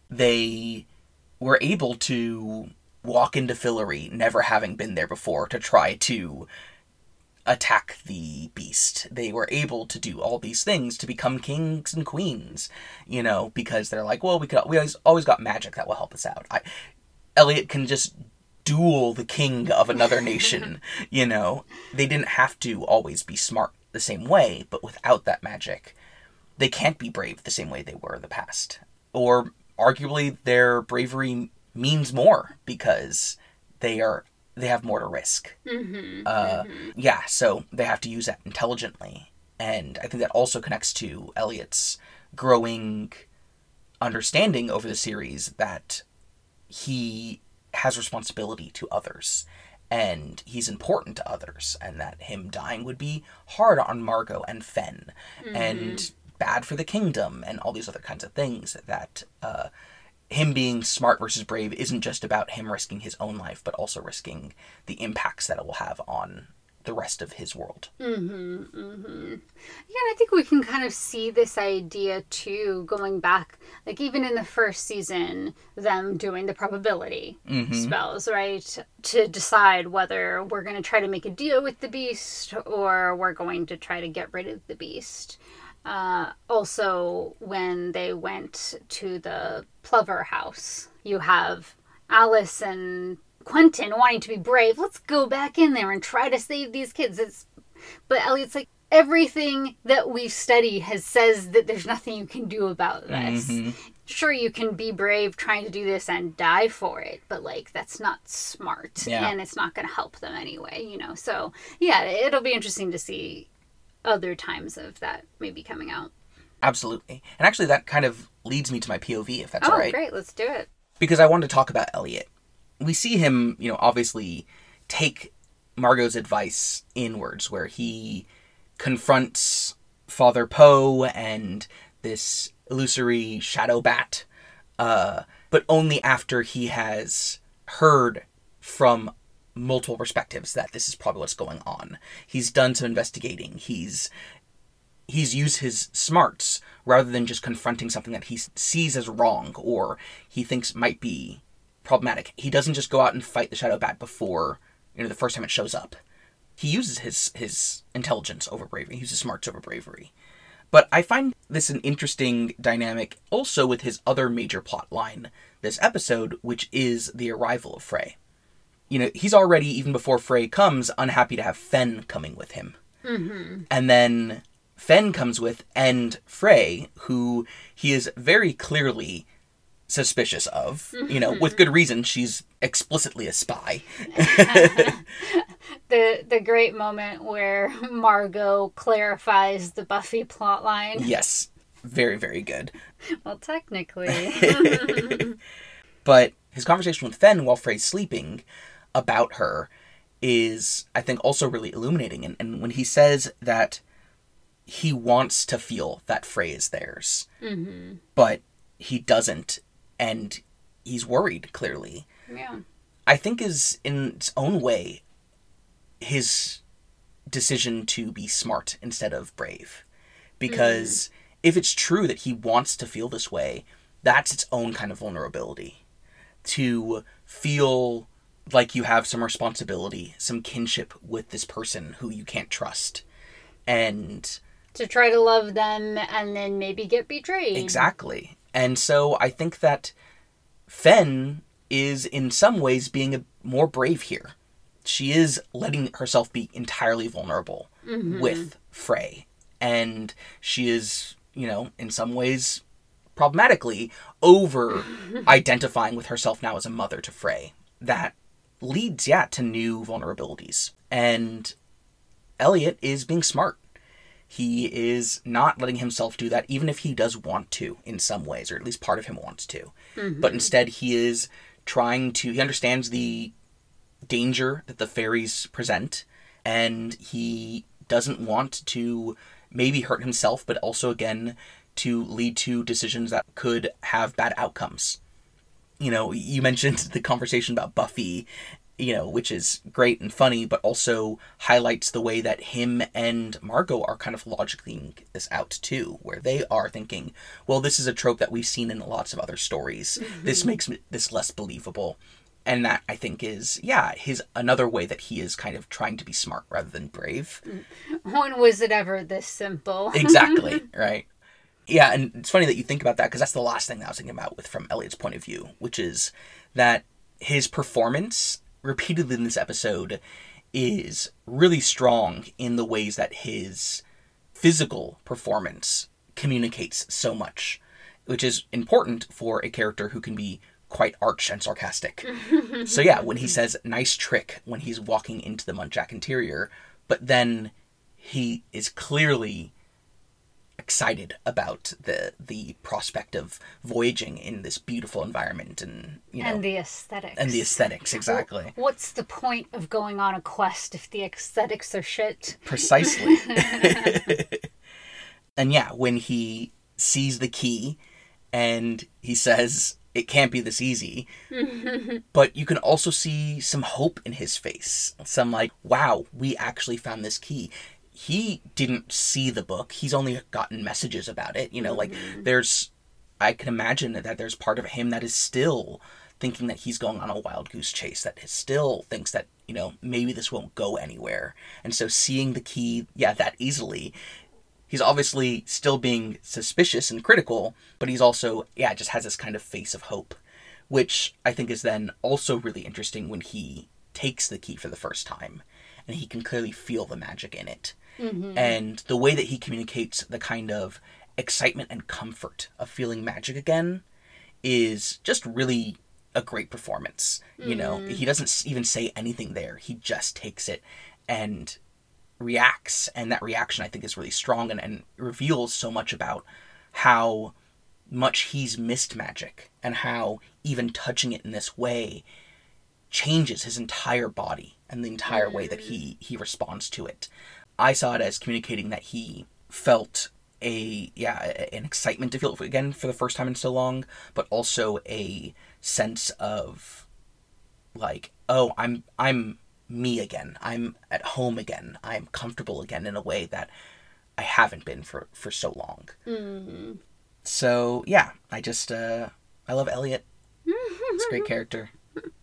They were able to walk into Fillory never having been there before to try to attack the beast. They were able to do all these things to become kings and queens, you know, because they're like, well, we could we always, always got magic that will help us out. I, Eliot can just duel the king of another nation, you know. They didn't have to always be smart the same way, but without that magic, they can't be brave the same way they were in the past. Or arguably their bravery means more because they are they have more to risk. Uh, Yeah, so they have to use that intelligently, and I think that also connects to Eliot's growing understanding over the series that he has responsibility to others and he's important to others and that him dying would be hard on Margot and Fen and bad for the kingdom and all these other kinds of things that uh, him being smart versus brave isn't just about him risking his own life but also risking the impacts that it will have on the rest of his world. Mm-hmm, mm-hmm. Yeah, and I think we can kind of see this idea too going back, like even in the first season, them doing the probability mm-hmm. spells, right? To decide whether we're going to try to make a deal with the beast or we're going to try to get rid of the beast. Uh, also, when they went to the Plover house, you have Alice and Quentin wanting to be brave. Let's go back in there and try to save these kids. It's but Eliot's like everything that we study has says that there's nothing you can do about this. Sure, you can be brave trying to do this and die for it, but like that's not smart, Yeah. and it's not going to help them anyway. You know, so yeah, it'll be interesting to see other times of that maybe coming out. Absolutely. And actually, that kind of leads me to my POV, if that's oh, all right. great! Let's do it. because I wanted to talk about Eliot. We see him, you know, obviously take Margot's advice inwards, where he confronts Father Poe and this illusory shadow bat, uh, but only after he has heard from multiple perspectives that this is probably what's going on. He's done some investigating. He's he's used his smarts rather than just confronting something that he sees as wrong or he thinks might be problematic. He doesn't just go out and fight the shadow bat before you know the first time it shows up. He uses his his intelligence over bravery. He uses smarts over bravery. But I find this an interesting dynamic also with his other major plot line this episode, which is the arrival of Frey. You know, he's already, even before Frey comes, unhappy to have Fen coming with him. Mm-hmm. And then Fen comes with, and Frey, who he is very clearly suspicious of, you know, with good reason. She's explicitly a spy. the the great moment where Margot clarifies the Buffy plotline. yes, very, very good. Well, technically. But his conversation with Fen while Frey's sleeping about her is, I think, also really illuminating. And, and when he says that he wants to feel that is theirs, mm-hmm. but he doesn't, and he's worried, clearly, Yeah. I think is, in its own way, his decision to be smart instead of brave. Because if it's true that he wants to feel this way, that's its own kind of vulnerability. To feel like you have some responsibility, some kinship with this person who you can't trust. And To try to love them and then maybe get betrayed. Exactly. And so I think that Fen is in some ways being a, more brave here. She is letting herself be entirely vulnerable mm-hmm. with Frey. And she is, you know, in some ways problematically over identifying with herself now as a mother to Frey. That leads, yeah, to new vulnerabilities. And Eliot is being smart he is not letting himself do that, even if he does want to in some ways, or at least part of him wants to. Mm-hmm. But instead, he is trying to, he understands the danger that the fairies present, and he doesn't want to maybe hurt himself, but also, again, to lead to decisions that could have bad outcomes. You know, you mentioned the conversation about Buffy you know, which is great and funny, but also highlights the way that him and Margot are kind of logicking this out too, where they are thinking, well, this is a trope that we've seen in lots of other stories. Mm-hmm. This makes this less believable. And that I think is, yeah, his another way that he is kind of trying to be smart rather than brave. Mm. When was it ever this simple? Exactly, right? Yeah, and it's funny that you think about that because that's the last thing that I was thinking about with from Eliot's point of view, which is that his performance repeatedly in this episode is really strong in the ways that his physical performance communicates so much, which is important for a character who can be quite arch and sarcastic. so yeah, when he says nice trick when he's walking into the Muntjac interior, but then he is clearly excited about the the prospect of voyaging in this beautiful environment and you know and the aesthetics. and the aesthetics exactly What's the point of going on a quest if the aesthetics are shit? precisely and yeah when he sees the key and he says it can't be this easy but you can also see some hope in his face some like wow we actually found this key he didn't see the book. He's only gotten messages about it you know like mm-hmm. there's i can imagine that there's part of him that is still thinking that he's going on a wild goose chase that is still thinks that you know maybe this won't go anywhere. And so seeing the key yeah that easily. He's obviously still being suspicious and critical but he's also yeah just has this kind of face of hope which i think is then also really interesting when he takes the key for the first time and he can clearly feel the magic in it Mm-hmm. and the way that he communicates the kind of excitement and comfort of feeling magic again is just really a great performance. You know, mm. he doesn't even say anything there. He just takes it and reacts, and that reaction I think is really strong and, and reveals so much about how much he's missed magic and how even touching it in this way changes his entire body and the entire way that mm. he he responds to it. I saw it as communicating that he felt a yeah an excitement to feel again for the first time in so long, but also a sense of like, oh, I'm I'm me again. I'm at home again. I'm comfortable again in a way that I haven't been for for so long. Mm. So yeah, I just uh, I love Eliot. It's a great character.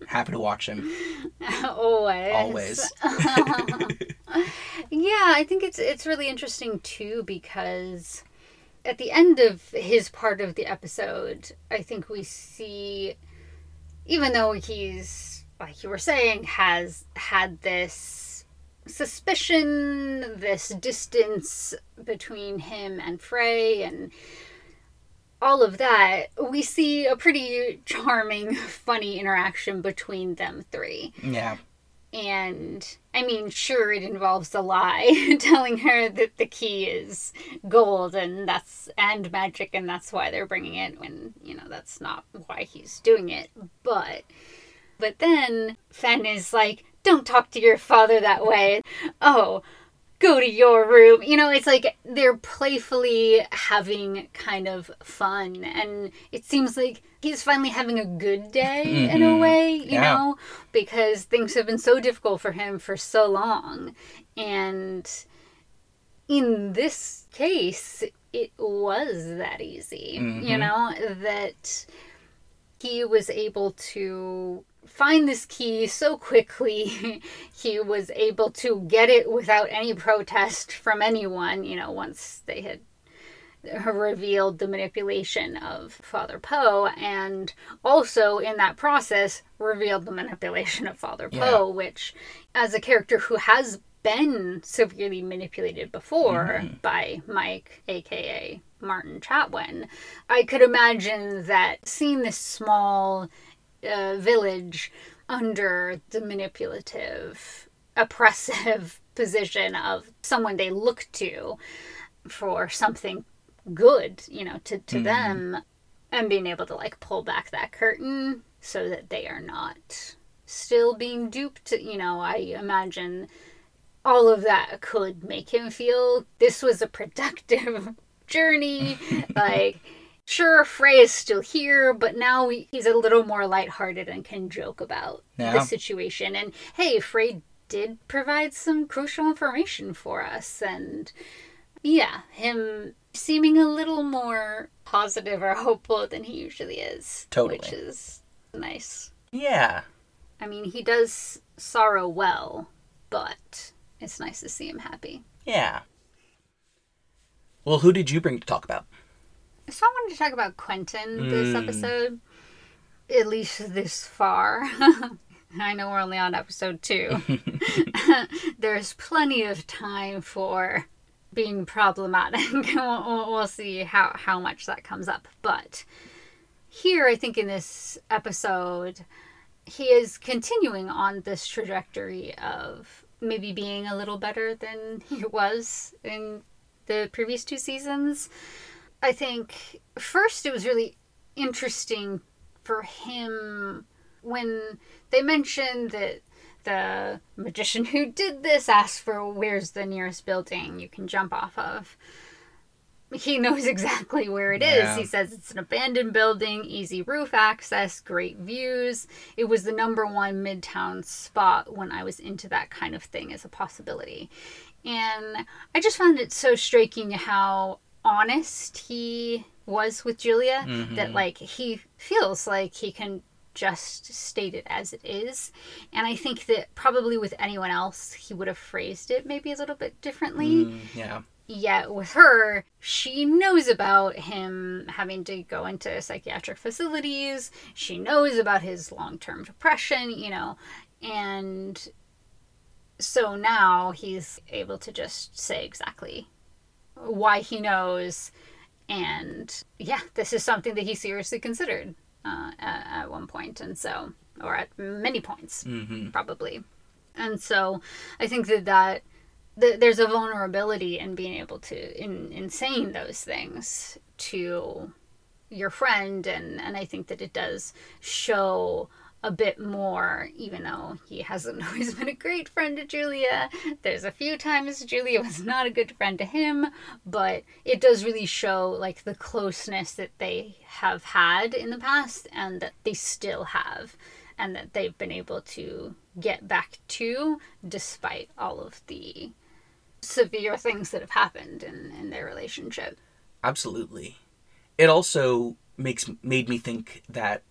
Happy to watch him Always. always. Yeah, I think it's it's really interesting too because at the end of his part of the episode, I think we see even though he's like you were saying has had this suspicion, this distance between him and Frey and all of that, we see a pretty charming, funny interaction between them three yeah, and I mean, sure, it involves a lie, telling her that the key is gold and that's and magic, and that's why they're bringing it. When you know that's not why he's doing it. But, but then Fen is like, "Don't talk to your father that way." Oh, go to your room. You know, it's like they're playfully having kind of fun, and it seems like he's finally having a good day in a Mhm. way, you Yeah. know, because things have been so difficult for him for so long. And in this case, it was that easy, you Mhm. know, that he was able to find this key so quickly. he was able to get it without any protest from anyone, you know, once they had revealed the manipulation of Father Poe, and also in that process revealed the manipulation of Father Yeah. Poe, which, as a character who has been severely manipulated before Mhm. by Mike, aka Martin Chatwin, I could imagine that seeing this small uh, village under the manipulative, oppressive position of someone they look to for something good, you know, to, to Mhm. them, and being able to like pull back that curtain so that they are not still being duped, you know, I imagine all of that could make him feel this was a productive journey. like, sure, Frey is still here, but now he- he's a little more lighthearted and can joke about the situation. And hey, Frey did provide some crucial information for us. And yeah, him seeming a little more positive or hopeful than he usually is. Totally. Which is nice. yeah. I mean, he does sorrow well, but it's nice to see him happy. Yeah. Well, who did you bring to talk about? So I wanted to talk about Quentin this Mm. episode, at least this far. I know we're only on episode two. There's plenty of time for being problematic. we'll, we'll- we'll see how, how much that comes up. But here, I think in this episode, he is continuing on this trajectory of maybe being a little better than he was in the previous two seasons. I think first it was really interesting for him when they mentioned that the magician who did this asked for where's the nearest building you can jump off of. He knows exactly where it is. Yeah. He says it's an abandoned building, easy roof access, great views. It was the number one midtown spot when I was into that kind of thing as a possibility. And I just found it so striking how honest he was with Julia that Mhm. like he feels like he can just state it as it is. And I think that probably with anyone else he would have phrased it maybe a little bit differently. Mm, yeah. Yet with her, she knows about him having to go into psychiatric facilities. She knows about his long term depression, you know, and so now he's able to just say exactly why he knows. And yeah, this is something that he seriously considered uh, at, at one point, and so, or at many points hmm probably. And so I think that that th- there's a vulnerability in being able to in in saying those things to your friend and and I think that it does show a bit more even though he hasn't always been a great friend to Julia there's a few times Julia was not a good friend to him but it does really show like the closeness that they have had in the past and that they still have and that they've been able to get back to despite all of the severe things that have happened in, in their relationship. Absolutely. It also makes made me think that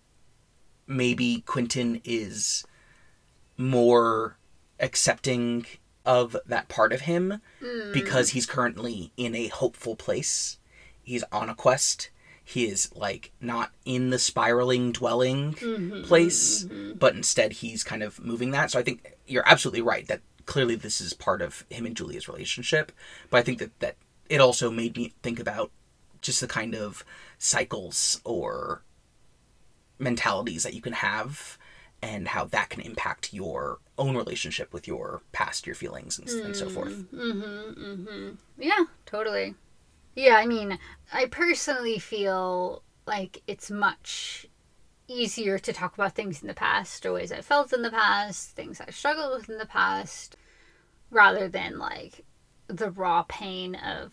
maybe Quentin is more accepting of that part of him mm. because he's currently in a hopeful place. He's on a quest. He is like not in the spiraling dwelling mm-hmm, place, mm-hmm. but instead he's kind of moving that. So I think you're absolutely right that clearly this is part of him and Julia's relationship. But I think that that it also made me think about just the kind of cycles or mentalities that you can have and how that can impact your own relationship with your past, your feelings, and, and so forth. Mm, mm-hmm, mm-hmm. Yeah, totally. Yeah, I mean, I personally feel like it's much easier to talk about things in the past or ways I felt in the past, things I struggled with in the past, rather than like the raw pain of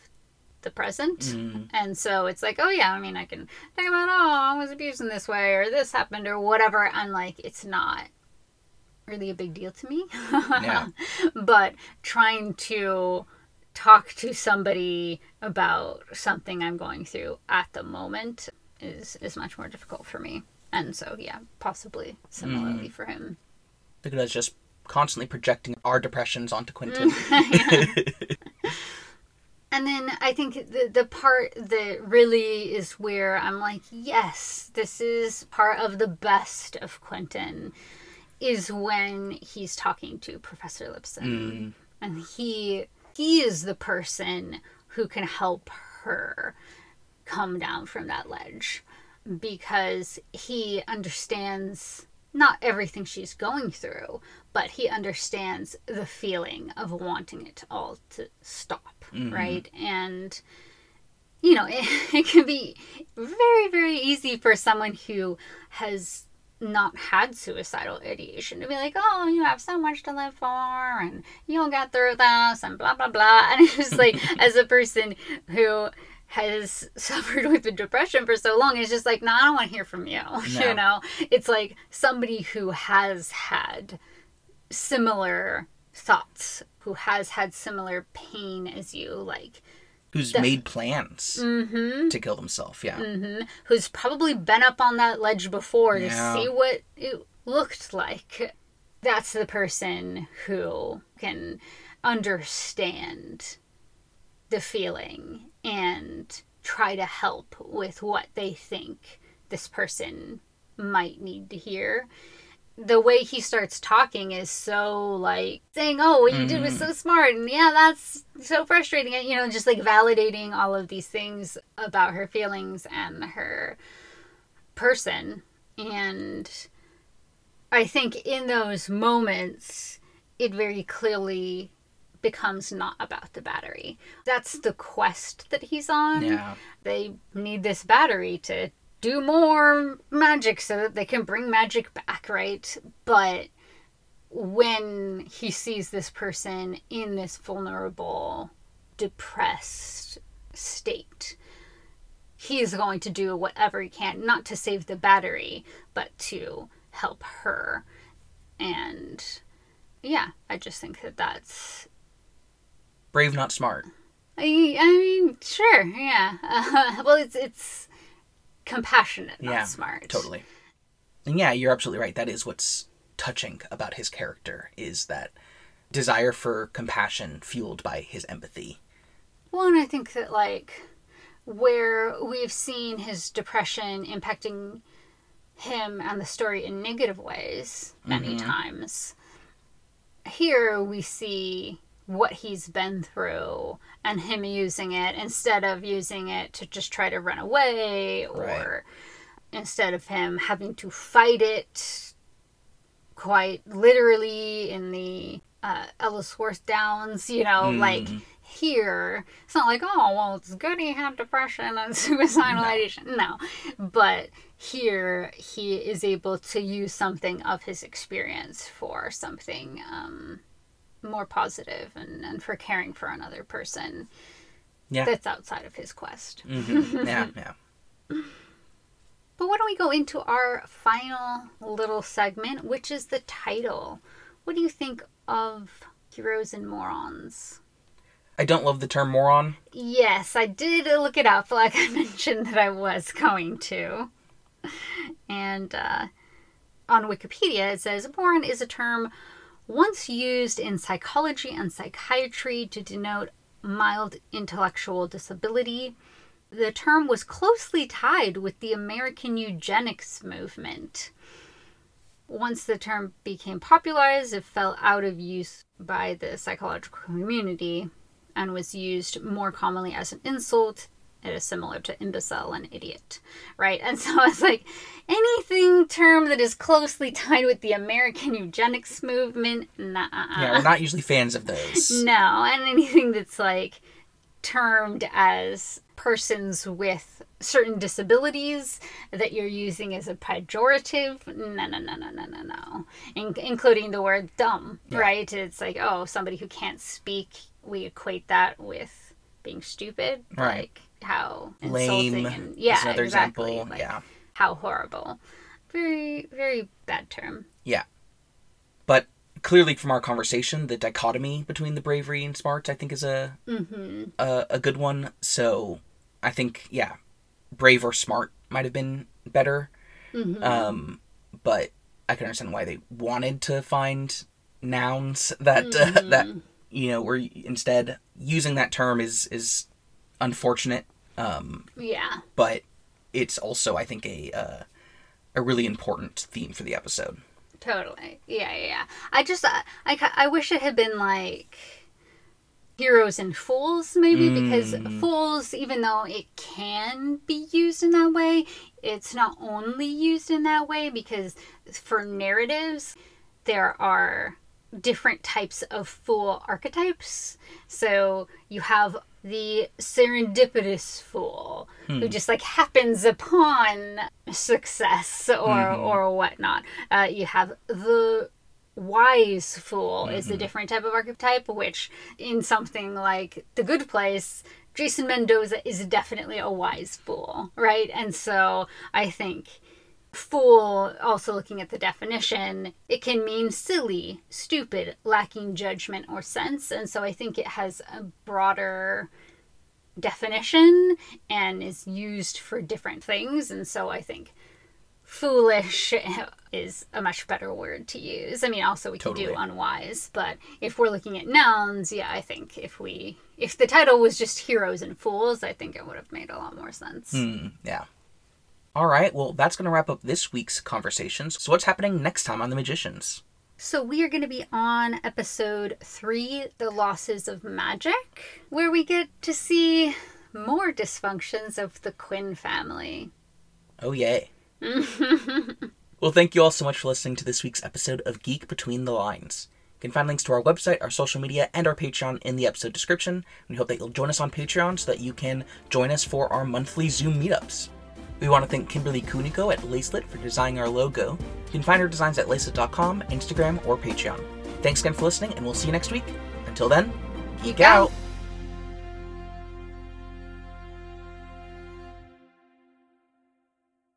the present. Mm-hmm. And so it's like, oh yeah, I mean, I can think about, oh, I was abused in this way or this happened or whatever. And like, it's not really a big deal to me. Yeah. but trying to talk to somebody about something I'm going through at the moment is is much more difficult for me. And so yeah, possibly similarly mm. for him. At us just constantly projecting our depressions onto Quentin. And then I think the the part that really is where I'm like, yes, this is part of the best of Quentin is when he's talking to Professor Lipson. Mm. And he he is the person who can help her come down from that ledge because he understands not everything she's going through, but he understands the feeling of wanting it all to stop, Mm-hmm. right? And you know, it, it can be very, very easy for someone who has not had suicidal ideation to be like, oh, you have so much to live for, and you'll get through this, and blah, blah, blah. And it's just like, as a person who has suffered with the depression for so long, it's just like, no, I don't want to hear from you. No. You know, it's like somebody who has had similar thoughts, who has had similar pain as you, like, Who's made plans mm-hmm. to kill himself, yeah. Mm-hmm. who's probably been up on that ledge before Yeah. to see what it looked like. That's the person who can understand the feeling and try to help with what they think this person might need to hear. The way he starts talking is so like saying, "Oh, what you did was mm-hmm. so smart," and yeah, that's so frustrating, and you know, just like validating all of these things about her feelings and her person. And I think in those moments, it very clearly becomes not about the battery. That's the quest that he's on. Yeah. They need this battery to do more magic so that they can bring magic back, right? But when he sees this person in this vulnerable, depressed state, he is going to do whatever he can, not to save the battery, but to help her. And yeah, I just think that that's. Brave, not smart. I, I mean, sure, yeah. Uh, well, it's it's compassionate, not yeah, smart. Totally. And yeah, you're absolutely right. That is what's touching about his character is that desire for compassion fueled by his empathy. Well, and I think that like where we've seen his depression impacting him and the story in negative ways many mm-hmm. times. Here we see what he's been through and him using it instead of using it to just try to run away or Right. instead of him having to fight it quite literally in the uh, Ellsworth Downs, you know, like here, it's not like, oh, well, it's good he had depression and suicidal ideation. No. But here, he is able to use something of his experience for something um, more positive and, and for caring for another person Yeah. that's outside of his quest. Mhm. yeah, yeah. But why don't we go into our final little segment, which is the title. What do you think of Heroes and Morons? I don't love the term moron. Yes, I did look it up, like I mentioned that I was going to. And uh, on Wikipedia, it says moron is a term once used in psychology and psychiatry to denote mild intellectual disability. The term was closely tied with the American eugenics movement. Once the term became popularized, it fell out of use by the psychological community and was used more commonly as an insult. It is similar to imbecile and idiot, right? And so it's like anything term that is closely tied with the American eugenics movement, nah. Yeah, we're not usually fans of those. No, and anything that's like termed as persons with certain disabilities that you're using as a pejorative. No, no, no, no, no, no, no. In- including the word dumb, Yeah. right? It's like, oh, somebody who can't speak, we equate that with being stupid. Right. Like how Lame insulting and yeah, another exactly. example. Like, yeah. How horrible. Very, very bad term. Yeah. But clearly from our conversation, the dichotomy between the bravery and smarts I think is a Mm-hmm. a, a good one. So I think yeah, brave or smart might have been better. Mm-hmm. Um, but I can understand why they wanted to find nouns that uh, Mm-hmm. that you know were instead using that term is is unfortunate. Um, yeah. but it's also I think a uh, a really important theme for the episode. Totally. Yeah, yeah, yeah. I just, I, I, I wish it had been like heroes and fools, maybe, because Mm. fools, even though it can be used in that way, it's not only used in that way because for narratives, there are different types of fool archetypes. So you have the serendipitous fool who hmm. just like happens upon success or mm-hmm. or whatnot. Uh, you have the wise fool is a mm-hmm. different type of archetype, which in something like The Good Place, Jason Mendoza is definitely a wise fool, right? And so I think fool, also looking at the definition, it can mean silly, stupid, lacking judgment or sense. And so I think it has a broader definition and is used for different things. And so I think foolish is a much better word to use. I mean, also we could do unwise, but if we're looking at nouns, yeah, I think if we if the title was just heroes and fools, I think it would have made a lot more sense. Hmm, yeah. All right, well, that's going to wrap up this week's conversations. So, what's happening next time on The Magicians? So we are going to be on episode 3, The Losses of Magic, where we get to see more dysfunctions of the Quinn family. Oh, yay. well, thank you all so much for listening to this week's episode of Geek Between the Lines. You can find links to our website, our social media, and our Patreon in the episode description. We hope that you'll join us on Patreon so that you can join us for our monthly Zoom meetups. We want to thank Kimberly Kuniko at Lacelit for designing our logo. You can find her designs at lacelit.com, Instagram, or Patreon. Thanks again for listening, and we'll see you next week. Until then, geek, Geek out. out.